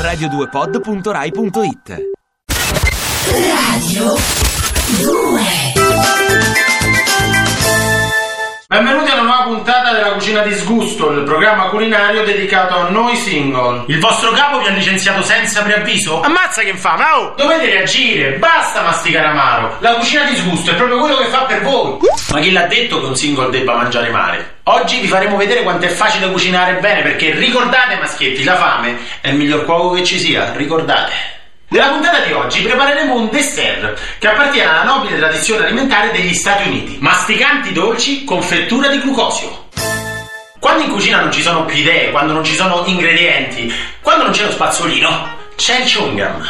radio2pod.rai.it Radio 2 Benvenuti alla nuova puntata della Cucina di Sgusto, il programma culinario dedicato a noi single. Il vostro capo vi ha licenziato senza preavviso? Ammazza che infame, oh! Dovete reagire, basta masticare amaro. La cucina di sgusto è proprio quello che fa per voi. Ma chi l'ha detto che un single debba mangiare male? Oggi vi faremo vedere quanto è facile cucinare bene, perché ricordate maschietti, la fame è il miglior cuoco che ci sia, ricordate. Nella puntata di oggi prepareremo un dessert che appartiene alla nobile tradizione alimentare degli Stati Uniti. Masticanti dolci con fettura di glucosio. Quando in cucina non ci sono più idee, quando non ci sono ingredienti, quando non c'è lo spazzolino, il chewing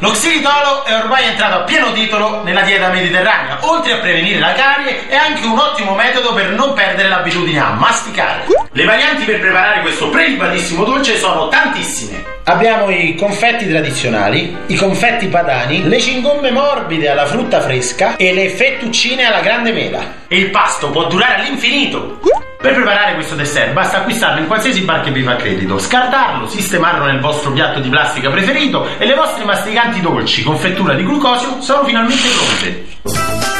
Lo xilitolo è ormai entrato a pieno titolo nella dieta mediterranea. Oltre a prevenire la carie, è anche un ottimo metodo per non perdere l'abitudine a masticare. Le varianti per preparare questo prelibatissimo dolce sono tantissime. Abbiamo i confetti tradizionali, i confetti padani, le cingomme morbide alla frutta fresca e le fettuccine alla grande mela. E il pasto può durare all'infinito. Per preparare questo dessert basta acquistarlo in qualsiasi bar che vi fa credito, scartarlo, sistemarlo nel vostro piatto di plastica preferito e le vostre masticanti dolci con fettura di glucosio sono finalmente pronte.